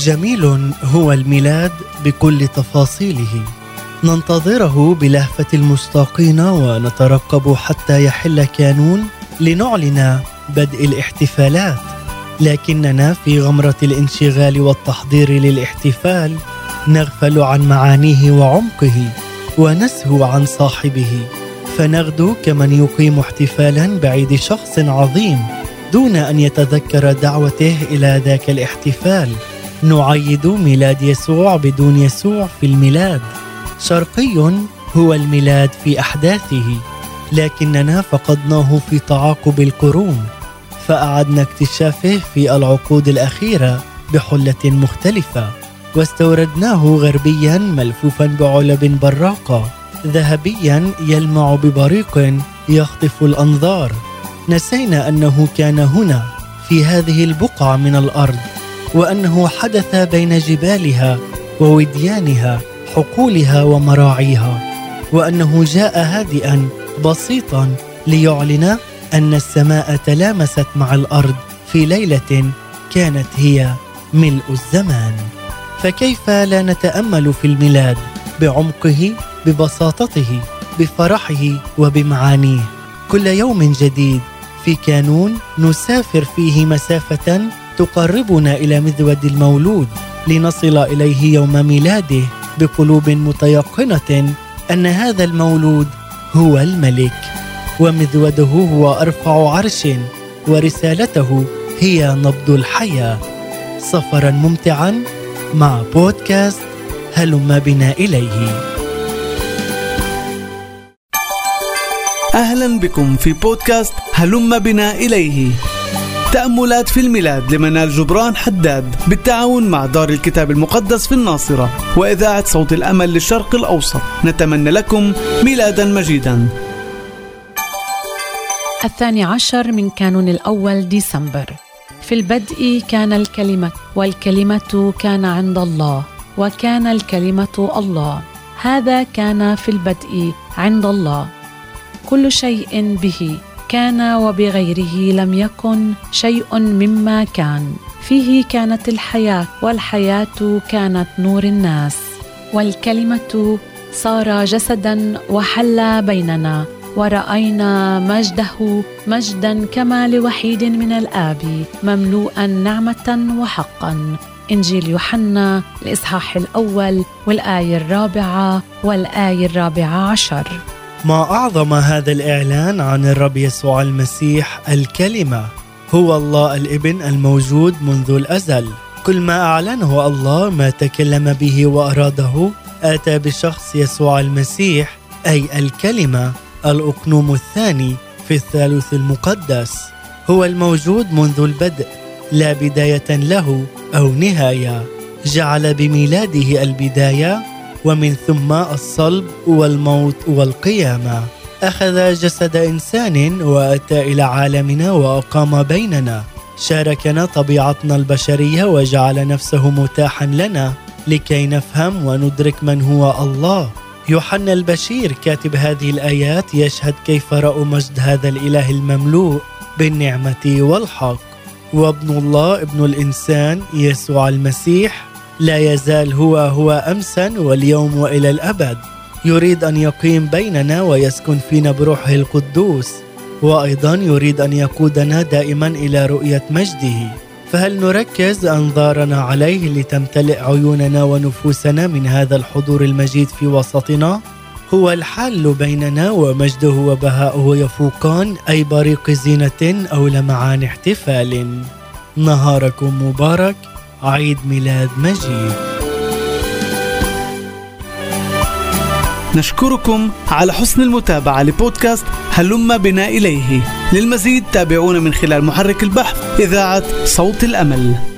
جميل هو الميلاد بكل تفاصيله. ننتظره بلهفة المشتاقين ونترقب حتى يحل كانون لنعلن بدء الاحتفالات. لكننا في غمرة الانشغال والتحضير للاحتفال نغفل عن معانيه وعمقه ونسهو عن صاحبه. فنغدو كمن يقيم احتفالا بعيد شخص عظيم دون أن يتذكر دعوته إلى ذاك الاحتفال. نعيد ميلاد يسوع بدون يسوع في الميلاد. شرقي هو الميلاد في أحداثه لكننا فقدناه في تعاقب القرون فأعدنا اكتشافه في العقود الأخيرة بحلة مختلفة واستوردناه غربيا ملفوفا بعلب براقة ذهبيا يلمع ببريق يخطف الأنظار. نسينا أنه كان هنا في هذه البقعة من الأرض. وأنه حدث بين جبالها ووديانها حقولها ومراعيها وأنه جاء هادئا بسيطا ليعلن أن السماء تلامست مع الأرض في ليلة كانت هي ملء الزمان. فكيف لا نتأمل في الميلاد بعمقه ببساطته بفرحه وبمعانيه؟ كل يوم جديد في كانون نسافر فيه مسافة تقربنا إلى مذود المولود لنصل إليه يوم ميلاده بقلوب متيقنة أن هذا المولود هو الملك ومذوده هو أرفع عرش ورسالته هي نبض الحياة. سفرا ممتعا مع بودكاست هلم بنا إليه. أهلا بكم في بودكاست هلم بنا إليه. تأملات في الميلاد لمنال جبران حداد بالتعاون مع دار الكتاب المقدس في الناصرة وإذاعة صوت الأمل للشرق الأوسط. نتمنى لكم ميلادا مجيدا. الثاني عشر من كانون الأول ديسمبر. في البدء كان الكلمة والكلمة كان عند الله وكان الكلمة الله. هذا كان في البدء عند الله. كل شيء به كان وبغيره لم يكن شيء مما كان. فيه كانت الحياة والحياة كانت نور الناس. والكلمة صار جسدا وحل بيننا. ورأينا مجده مجدا كما لوحيد من الآب مملوءا نعمة وحقا. إنجيل يوحنا الإصحاح الأول والآية الرابعة والآية الرابعة عشر. ما أعظم هذا الإعلان عن الرب يسوع المسيح الكلمة. هو الله الإبن الموجود منذ الأزل. كل ما أعلنه الله ما تكلم به وأراده آتى بشخص يسوع المسيح أي الكلمة الأقنوم الثاني في الثالوث المقدس. هو الموجود منذ البدء لا بداية له أو نهاية. جعل بميلاده البداية ومن ثم الصلب والموت والقيامة. أخذ جسد إنسان وأتى إلى عالمنا وأقام بيننا. شاركنا طبيعتنا البشرية وجعل نفسه متاحا لنا لكي نفهم وندرك من هو الله. يوحنا البشير كاتب هذه الآيات يشهد كيف رأوا مجد هذا الإله المملوء بالنعمة والحق. وابن الله ابن الإنسان يسوع المسيح لا يزال هو هو امسا واليوم والى الأبد. يريد أن يقيم بيننا ويسكن فينا بروحه القدوس. وأيضا يريد أن يقودنا دائما إلى رؤية مجده. فهل نركز أنظارنا عليه لتمتلئ عيوننا ونفوسنا من هذا الحضور المجيد في وسطنا؟ هو الحال بيننا ومجده وبهاؤه يفوقان أي بريق زينة أو لمعان احتفال. نهاركم مبارك. عيد ميلاد مجيد. نشكركم على حسن المتابعة لبودكاست هلم بنا إليه. للمزيد تابعونا من خلال محرك البحث إذاعة صوت الأمل.